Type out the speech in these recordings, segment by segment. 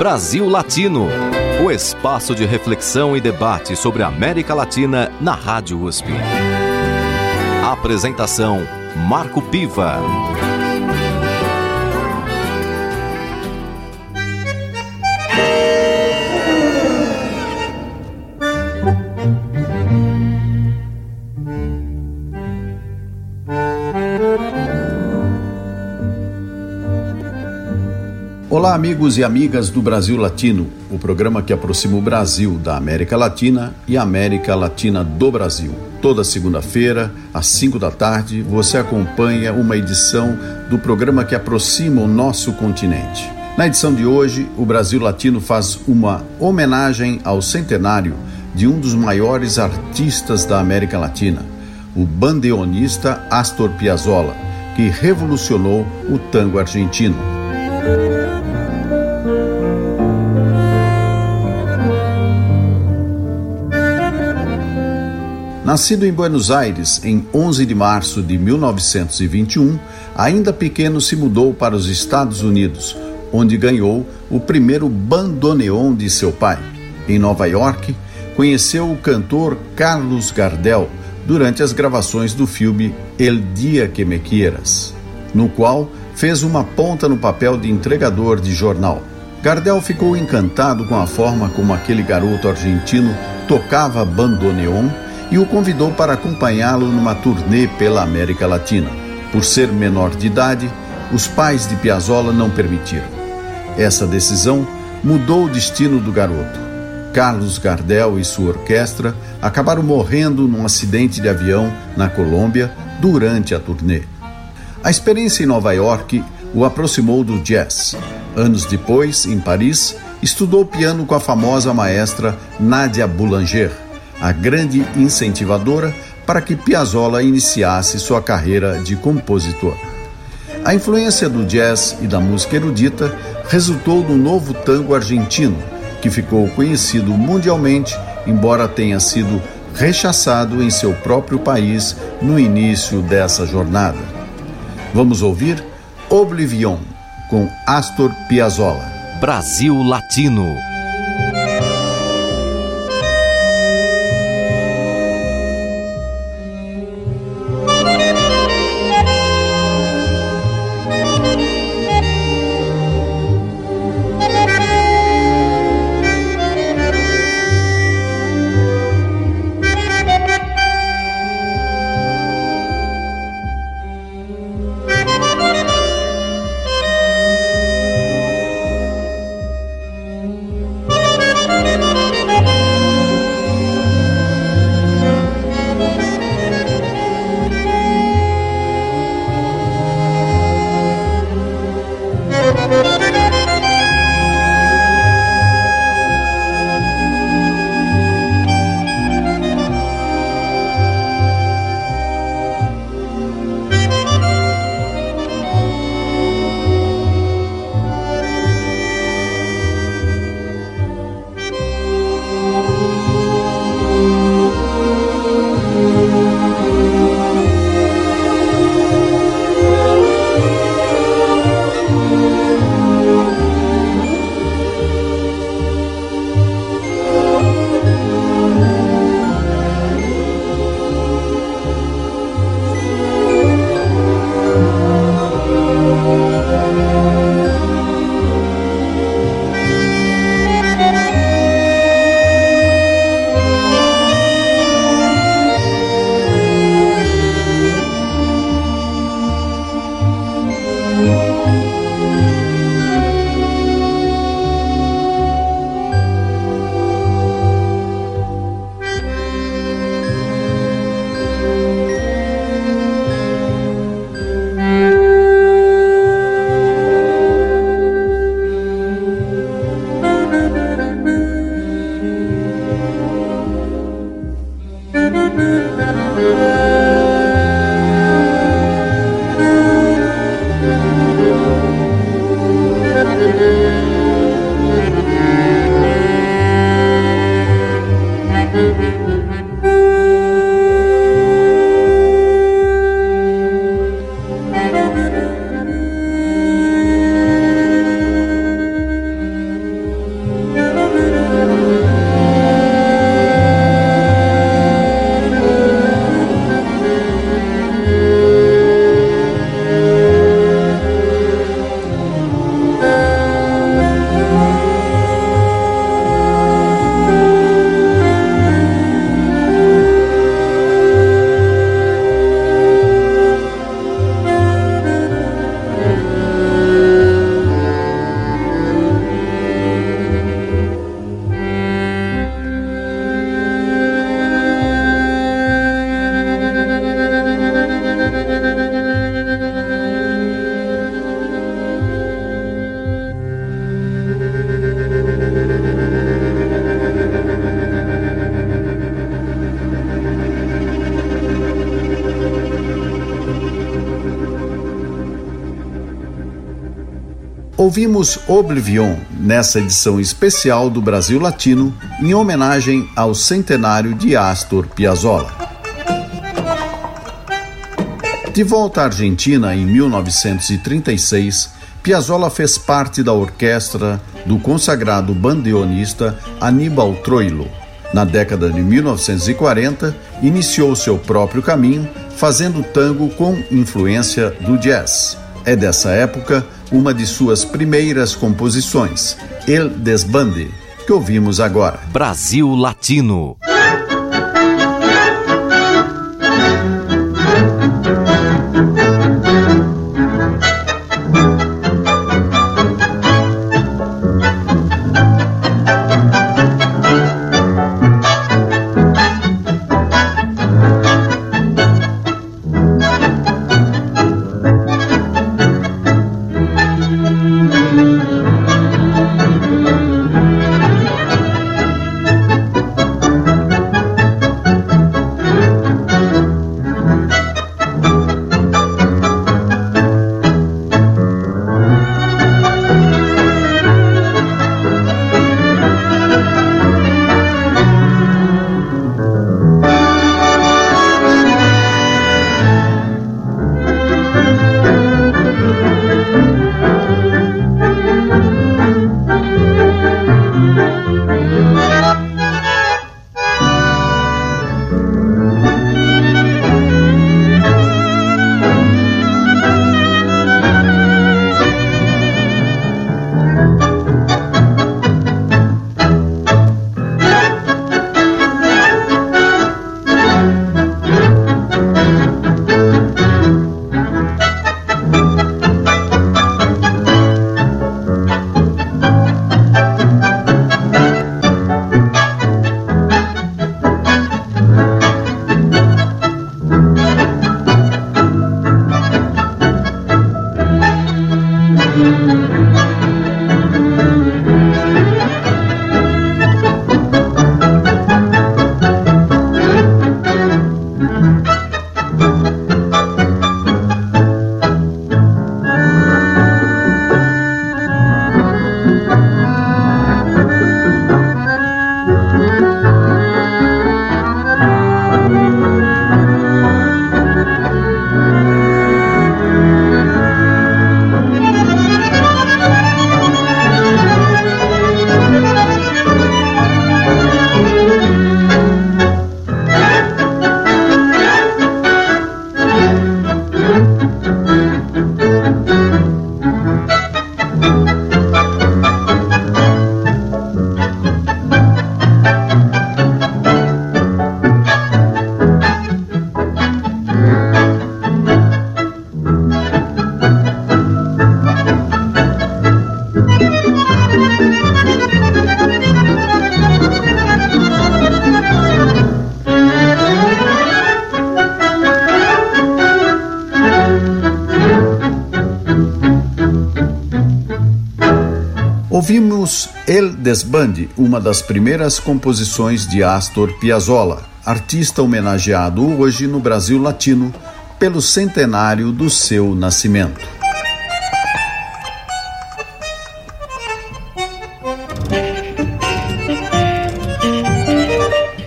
Brasil Latino, o espaço de reflexão e debate sobre a América Latina na Rádio USP. Apresentação Marco Piva. Olá, amigos e amigas do Brasil Latino, o programa que aproxima o Brasil da América Latina e a América Latina do Brasil. Toda segunda-feira, às 5 da tarde, você acompanha uma edição do programa que aproxima o nosso continente. Na edição de hoje, o Brasil Latino faz uma homenagem ao centenário de um dos maiores artistas da América Latina, o bandeonista Astor Piazzolla, que revolucionou o tango argentino. Nascido em Buenos Aires em 11 de março de 1921, ainda pequeno se mudou para os Estados Unidos, onde ganhou o primeiro bandoneon de seu pai. Em Nova York, conheceu o cantor Carlos Gardel durante as gravações do filme El Dia que Me Quieras, no qual fez uma ponta no papel de entregador de jornal. Gardel ficou encantado com a forma como aquele garoto argentino tocava bandoneon e o convidou para acompanhá-lo numa turnê pela América Latina. Por ser menor de idade, os pais de Piazzolla não permitiram. Essa decisão mudou o destino do garoto. Carlos Gardel e sua orquestra acabaram morrendo num acidente de avião na Colômbia durante a turnê. A experiência em Nova York o aproximou do jazz. Anos depois, em Paris, estudou piano com a famosa maestra Nadia Boulanger a grande incentivadora para que Piazzolla iniciasse sua carreira de compositor. A influência do jazz e da música erudita resultou no novo tango argentino, que ficou conhecido mundialmente, embora tenha sido rechaçado em seu próprio país no início dessa jornada. Vamos ouvir Oblivion com Astor Piazzolla. Brasil Latino. Müzik Ouvimos Oblivion nessa edição especial do Brasil Latino, em homenagem ao centenário de Astor Piazzolla. De volta à Argentina em 1936, Piazzolla fez parte da orquestra do consagrado bandeonista Aníbal Troilo. Na década de 1940, iniciou seu próprio caminho, fazendo tango com influência do jazz. É dessa época uma de suas primeiras composições, El Desbande, que ouvimos agora. Brasil Latino. Ouvimos El Desbande, uma das primeiras composições de Astor Piazzolla, artista homenageado hoje no Brasil Latino pelo centenário do seu nascimento.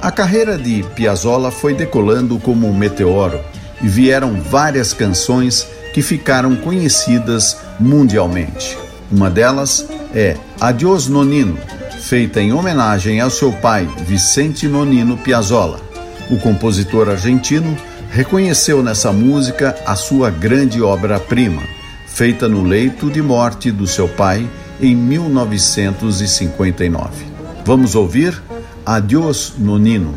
A carreira de Piazzolla foi decolando como um meteoro e vieram várias canções que ficaram conhecidas mundialmente. Uma delas é Adiós Nonino, feita em homenagem ao seu pai, Vicente Nonino Piazzolla. O compositor argentino reconheceu nessa música a sua grande obra-prima, feita no leito de morte do seu pai em 1959. Vamos ouvir Adiós Nonino.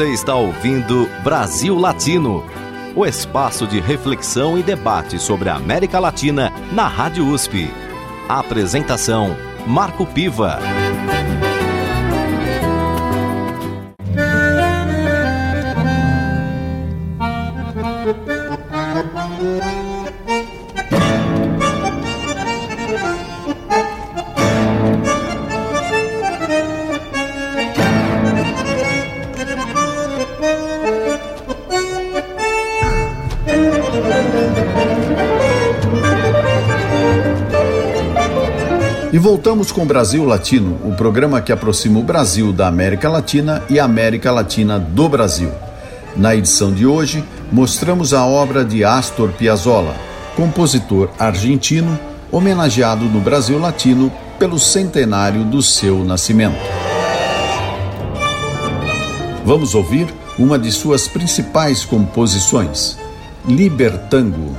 Você está ouvindo Brasil Latino, o espaço de reflexão e debate sobre a América Latina na Rádio USP. A apresentação: Marco Piva. Voltamos com Brasil Latino, o programa que aproxima o Brasil da América Latina e a América Latina do Brasil. Na edição de hoje, mostramos a obra de Astor Piazzolla, compositor argentino, homenageado no Brasil Latino pelo centenário do seu nascimento. Vamos ouvir uma de suas principais composições, Libertango.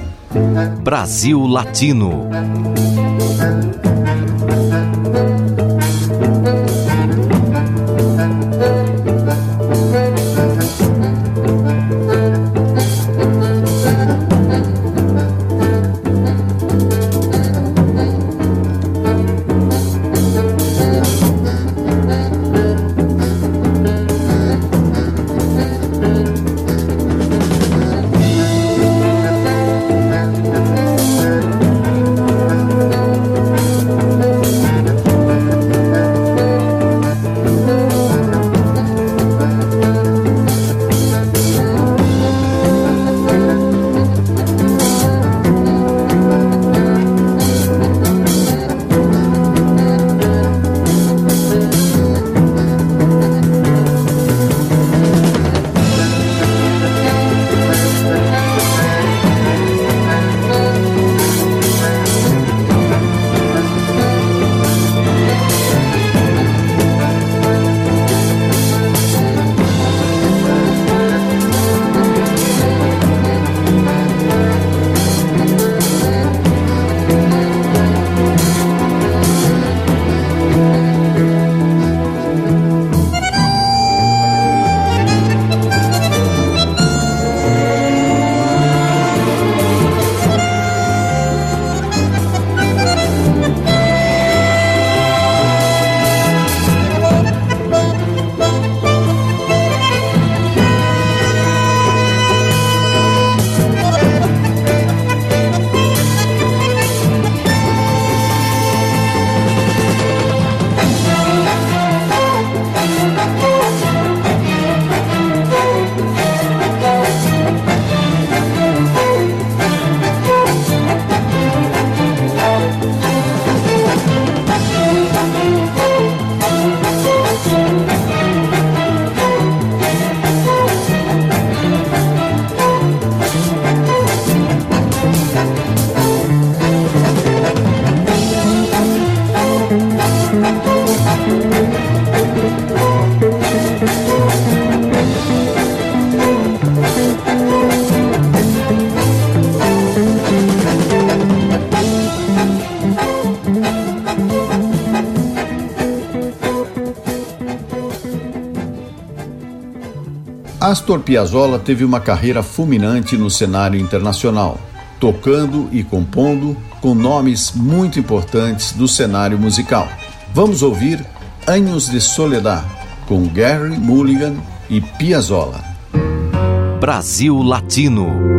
Brasil Latino. thank you Astor Piazzolla teve uma carreira fulminante no cenário internacional, tocando e compondo com nomes muito importantes do cenário musical. Vamos ouvir Anos de Soledad com Gary Mulligan e Piazzolla. Brasil Latino.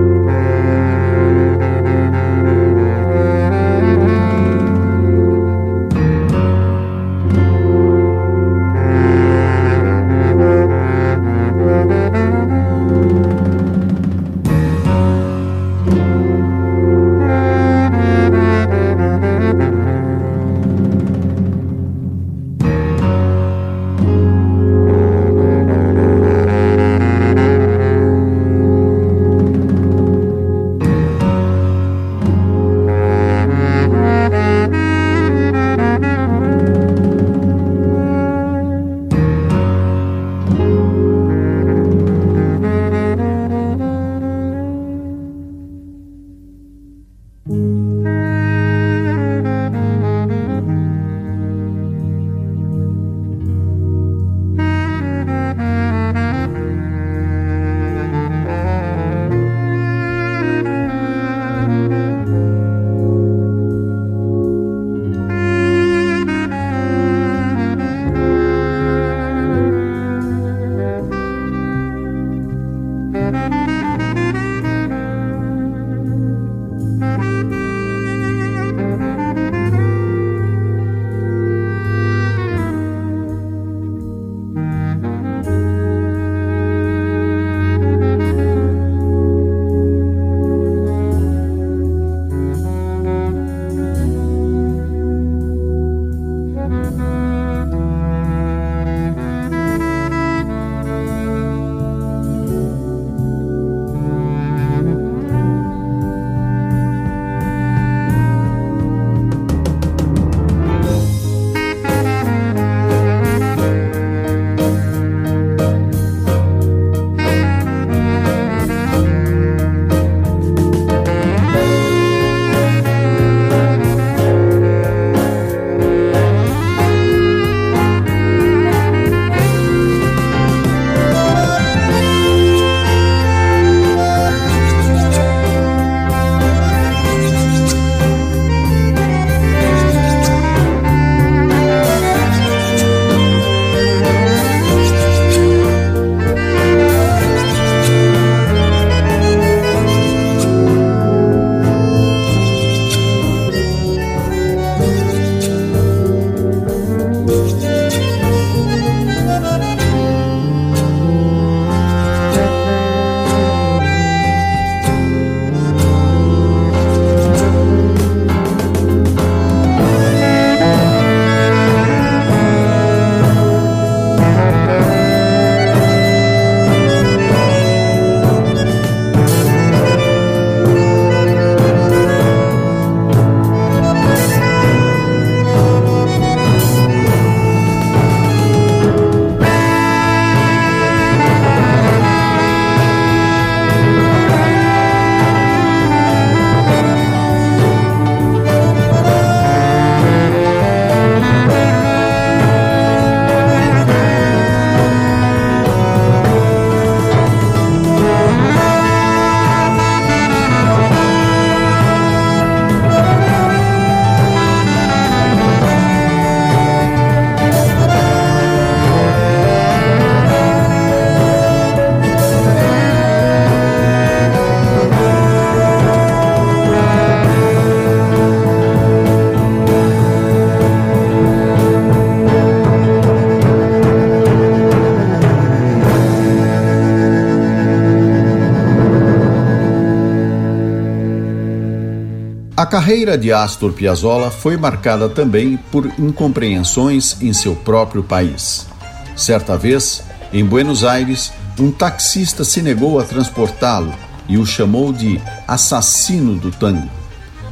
Carreira de Astor Piazzolla foi marcada também por incompreensões em seu próprio país. Certa vez, em Buenos Aires, um taxista se negou a transportá-lo e o chamou de assassino do tango.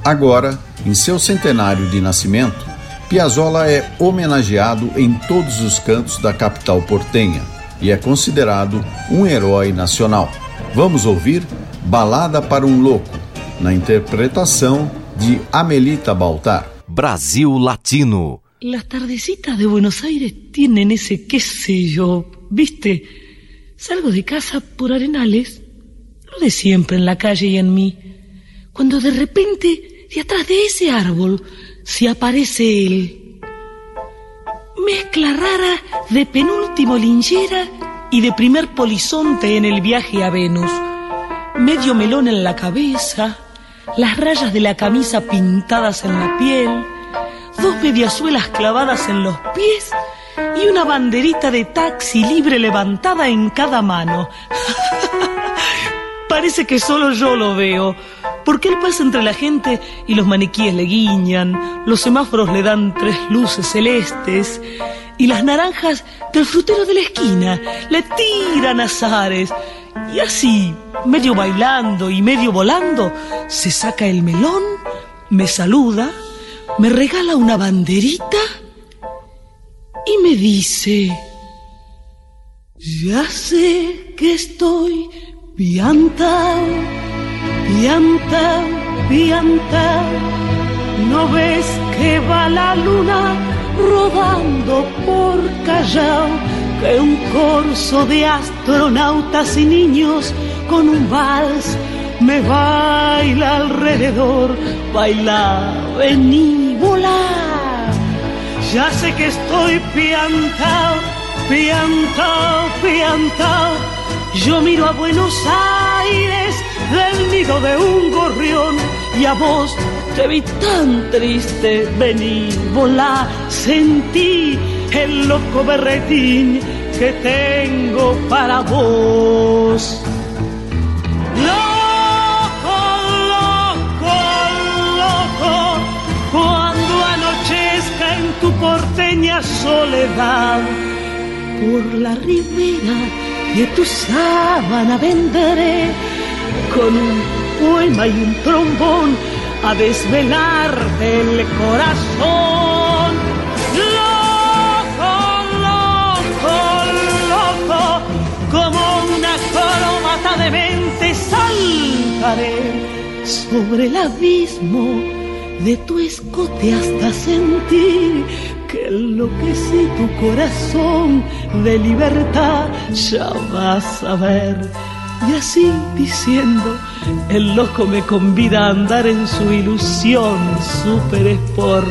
Agora, em seu centenário de nascimento, Piazzolla é homenageado em todos os cantos da capital portenha e é considerado um herói nacional. Vamos ouvir Balada para um Louco, na interpretação de Amelita Baltar. Brasil Latino. Las tardecitas de Buenos Aires tienen ese qué sé yo, ¿viste? Salgo de casa por arenales, lo de siempre en la calle y en mí, cuando de repente, de atrás de ese árbol, se aparece él. Mezcla rara de penúltimo linchera y de primer polizonte en el viaje a Venus. Medio melón en la cabeza, las rayas de la camisa pintadas en la piel, dos mediasuelas clavadas en los pies y una banderita de taxi libre levantada en cada mano. Parece que solo yo lo veo, porque él pasa entre la gente y los maniquíes le guiñan, los semáforos le dan tres luces celestes y las naranjas del frutero de la esquina le tiran azares. Y así, medio bailando y medio volando, se saca el melón, me saluda, me regala una banderita y me dice, ya sé que estoy piantao, piantao, piantao, no ves que va la luna rodando por Callao, que un corso de astronautas y niños con un vals me baila alrededor, baila, vení, volar. Ya sé que estoy piantao, piantao, piantao. Yo miro a Buenos Aires del nido de un gorrión y a vos te vi tan triste, vení, volá, sentí el loco berretín que tengo para vos. Loco, loco, loco, cuando anochezca en tu porteña soledad, por la ribera de tu sábana vendré con un poema y un trombón a desvelarte el corazón. Coromata de mente saltaré sobre el abismo de tu escote hasta sentir que enloquecí tu corazón de libertad, ya vas a ver. Y así diciendo, el loco me convida a andar en su ilusión super sport.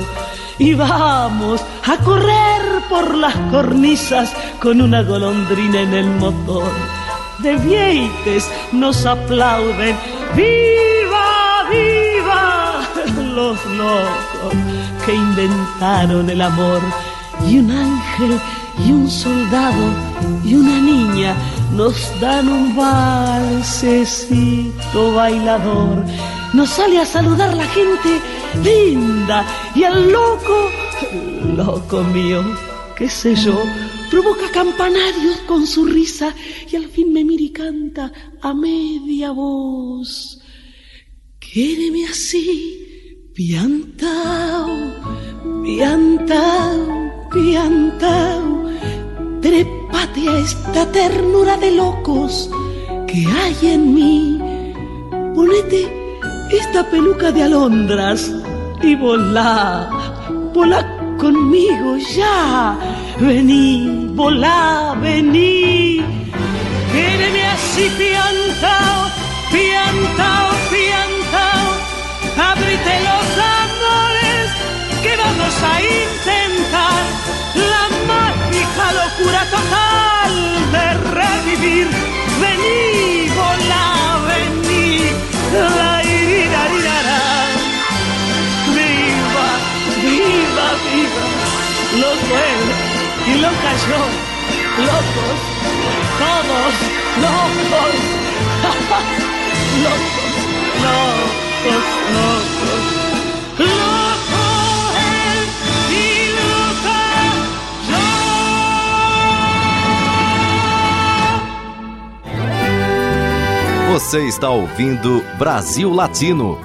Y vamos a correr por las cornisas con una golondrina en el motor. De vieites nos aplauden, ¡viva, viva! Los locos que inventaron el amor. Y un ángel y un soldado y una niña nos dan un valsecito bailador. Nos sale a saludar la gente linda y el loco, loco mío, qué sé yo, provoca campanarios con su risa y al fin me mira y canta a media voz. Quéreme así, piantao, piantao, piantao trépate a esta ternura de locos que hay en mí. Ponete esta peluca de alondras y volá, volá conmigo ya. Vení, volá, vení. Quéreme así piantao, piantao, piantao. Abrite los amores que vamos a intentar la mágica locura total de revivir. Vení, volá, vení, la irirarira. Viva, viva, viva, lo duele y loca yo, locos, todos, locos, locos, locos, locos. Você está ouvindo Brasil Latino.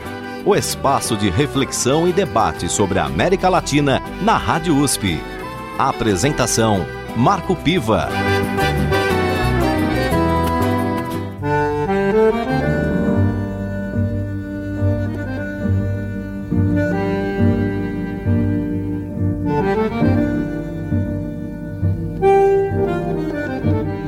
O espaço de reflexão e debate sobre a América Latina na Rádio USP. Apresentação Marco Piva.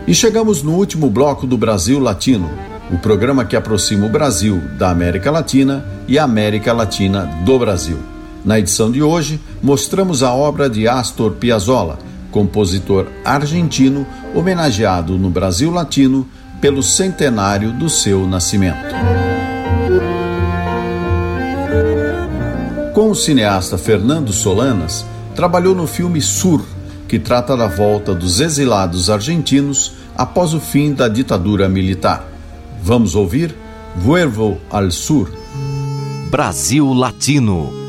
E chegamos no último bloco do Brasil Latino, o programa que aproxima o Brasil da América Latina e a América Latina do Brasil. Na edição de hoje, mostramos a obra de Astor Piazzolla, compositor argentino homenageado no Brasil Latino pelo centenário do seu nascimento. Com o cineasta Fernando Solanas, trabalhou no filme Sur, que trata da volta dos exilados argentinos após o fim da ditadura militar. Vamos ouvir Vuelvo al Sur. Brasil Latino.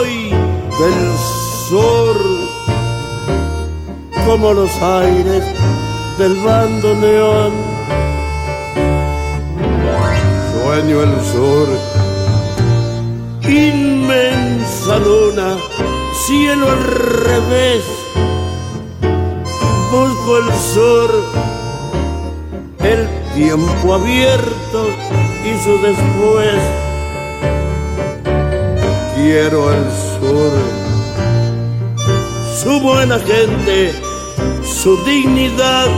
Soy del sur como los aires del bandoneón. Sueño el sur, inmensa luna, cielo al revés. Busco el sur, el tiempo abierto y su después. Quiero el sur, su buena gente, su dignidad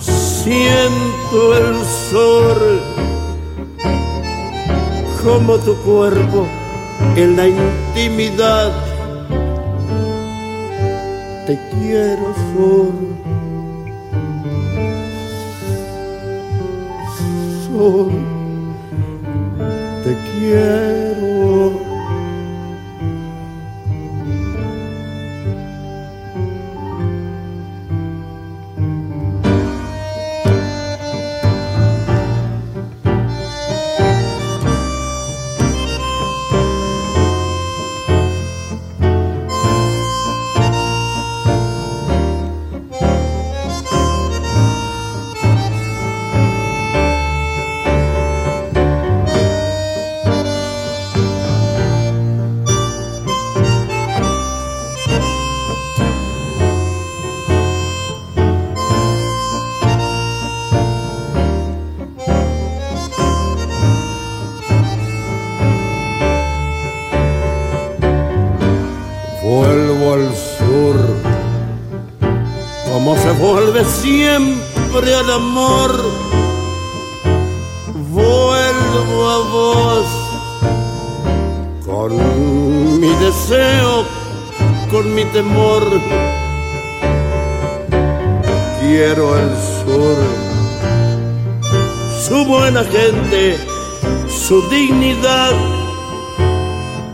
siento el sol como tu cuerpo en la intimidad. Te quiero solo. Sol, te quiero. Oh. Siempre al amor. Vuelvo a vos con mi deseo, con mi temor. Quiero el sur, su buena gente, su dignidad.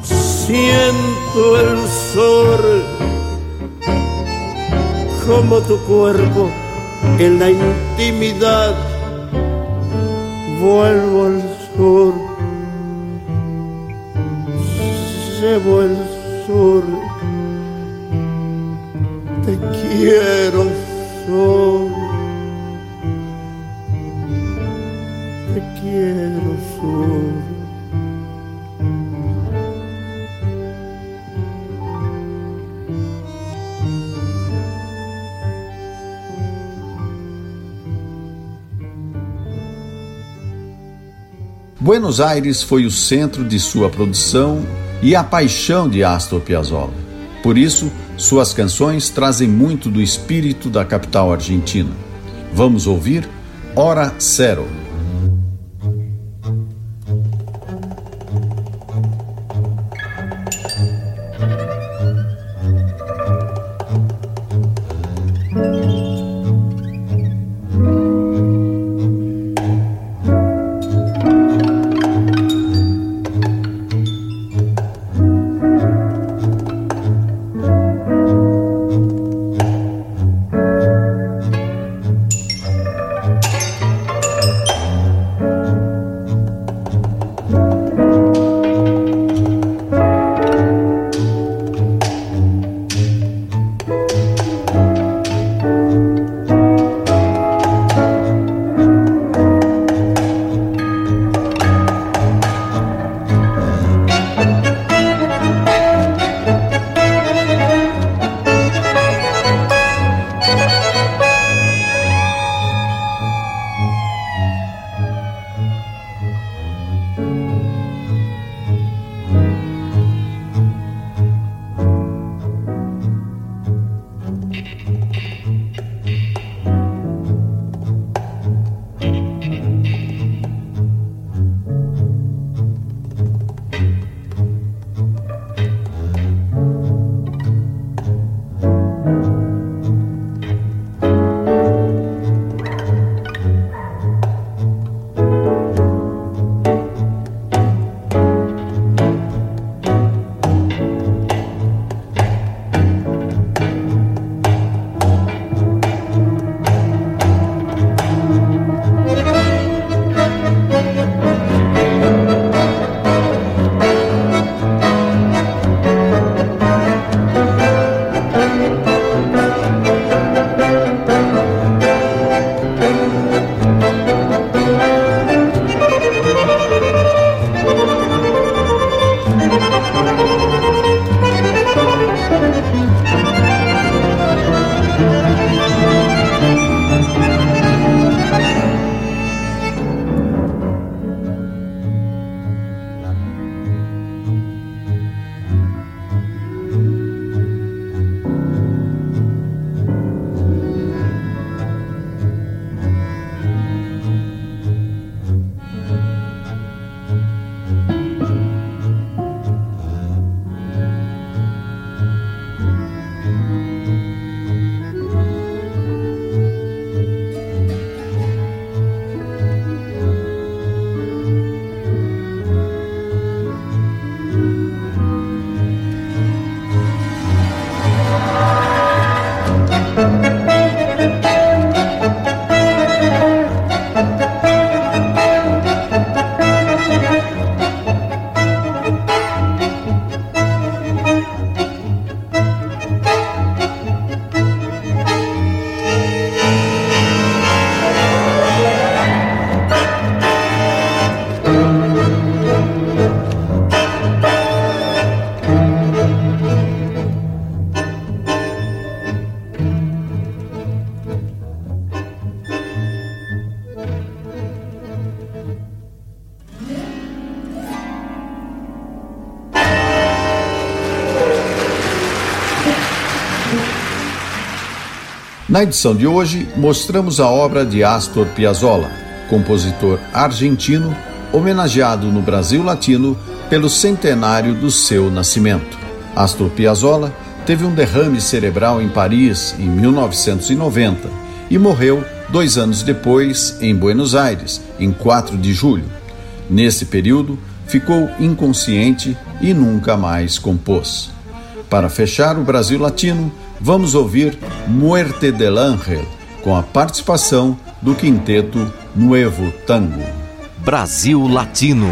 Siento el sol como tu cuerpo en la intimidad vuelvo al sur, llevo el Buenos Aires foi o centro de sua produção e a paixão de Astor Piazzolla. Por isso, suas canções trazem muito do espírito da capital argentina. Vamos ouvir Hora Zero. Na edição de hoje, mostramos a obra de Astor Piazzolla, compositor argentino, homenageado no Brasil Latino pelo centenário do seu nascimento. Astor Piazzolla teve um derrame cerebral em Paris em 1990 e morreu dois anos depois em Buenos Aires, em 4 de julho. Nesse período, ficou inconsciente e nunca mais compôs. Para fechar o Brasil Latino, vamos ouvir Muerte del Ángel, com a participação do quinteto Nuevo Tango. Brasil Latino.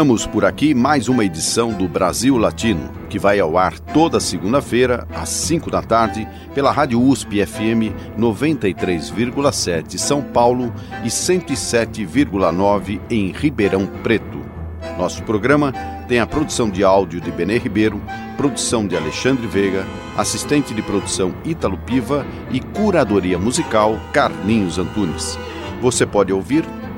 Terminamos por aqui mais uma edição do Brasil Latino, que vai ao ar toda segunda-feira, às 5 da tarde, pela Rádio USP FM 93,7 São Paulo e 107,9 em Ribeirão Preto. Nosso programa tem a produção de áudio de Benê Ribeiro, produção de Alexandre Veiga, assistente de produção Ítalo Piva e curadoria musical Carlinhos Antunes. Você pode ouvir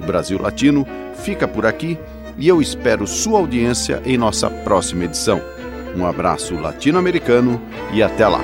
Brasil Latino fica por aqui e eu espero sua audiência em nossa próxima edição. Um abraço latino-americano e até lá!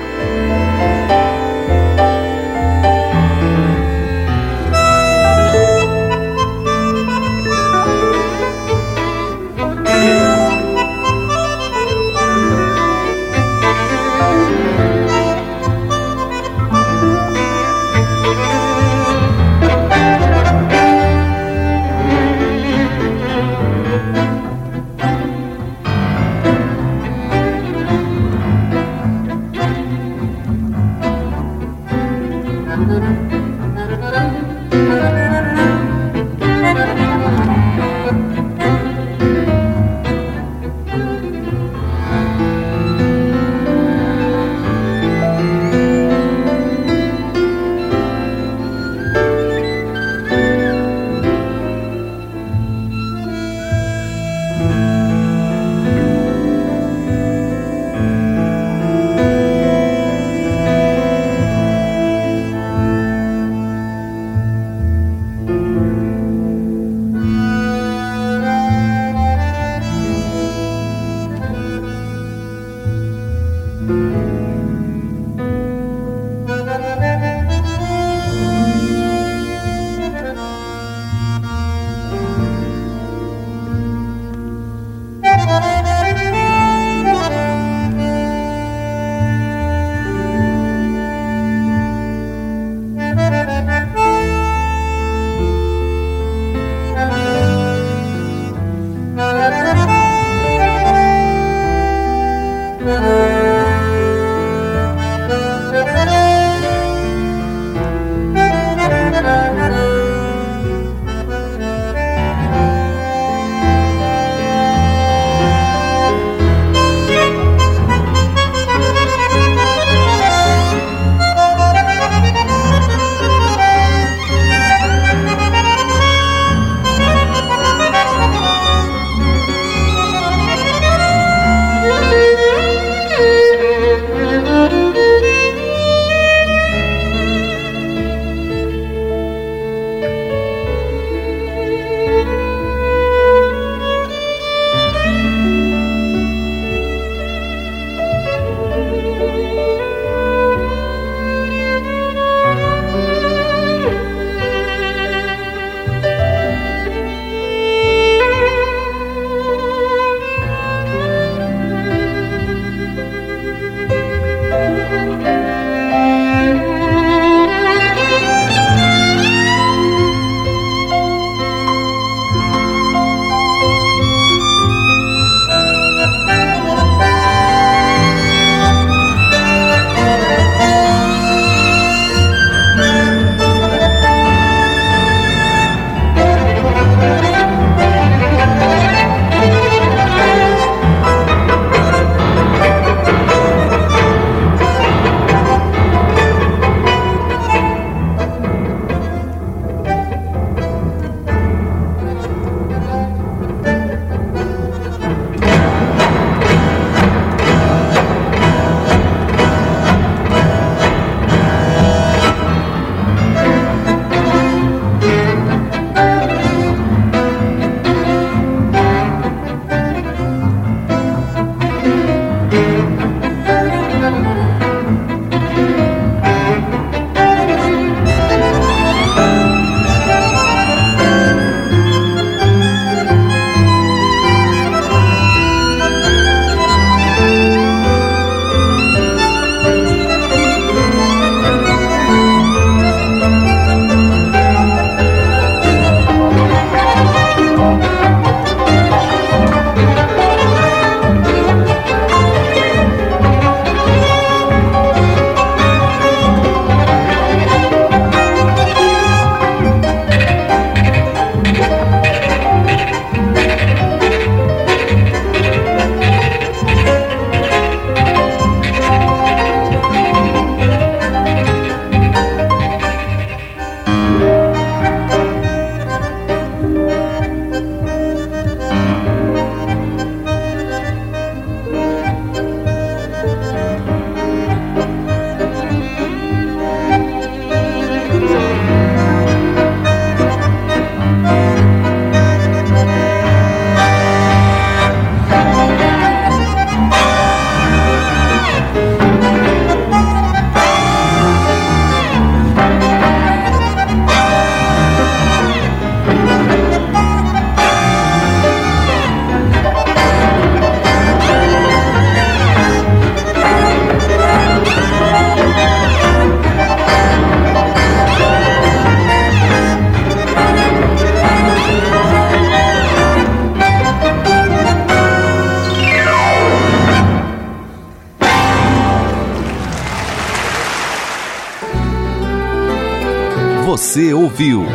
Ouviu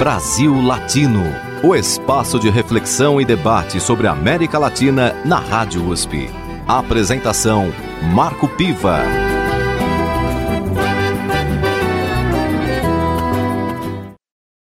Brasil Latino, o espaço de reflexão e debate sobre a América Latina na Rádio USP. Apresentação Marco Piva.